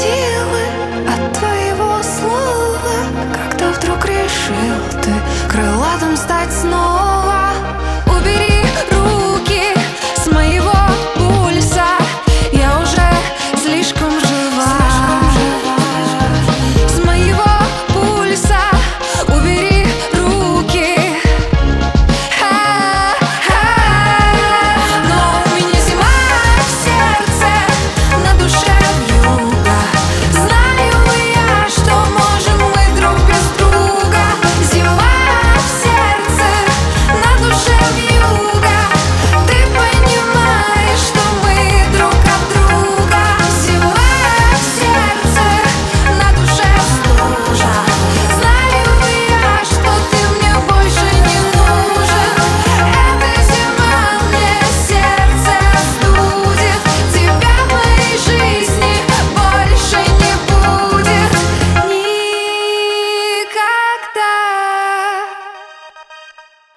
силы от твоего слова. Когда вдруг решил ты крылатым стать снова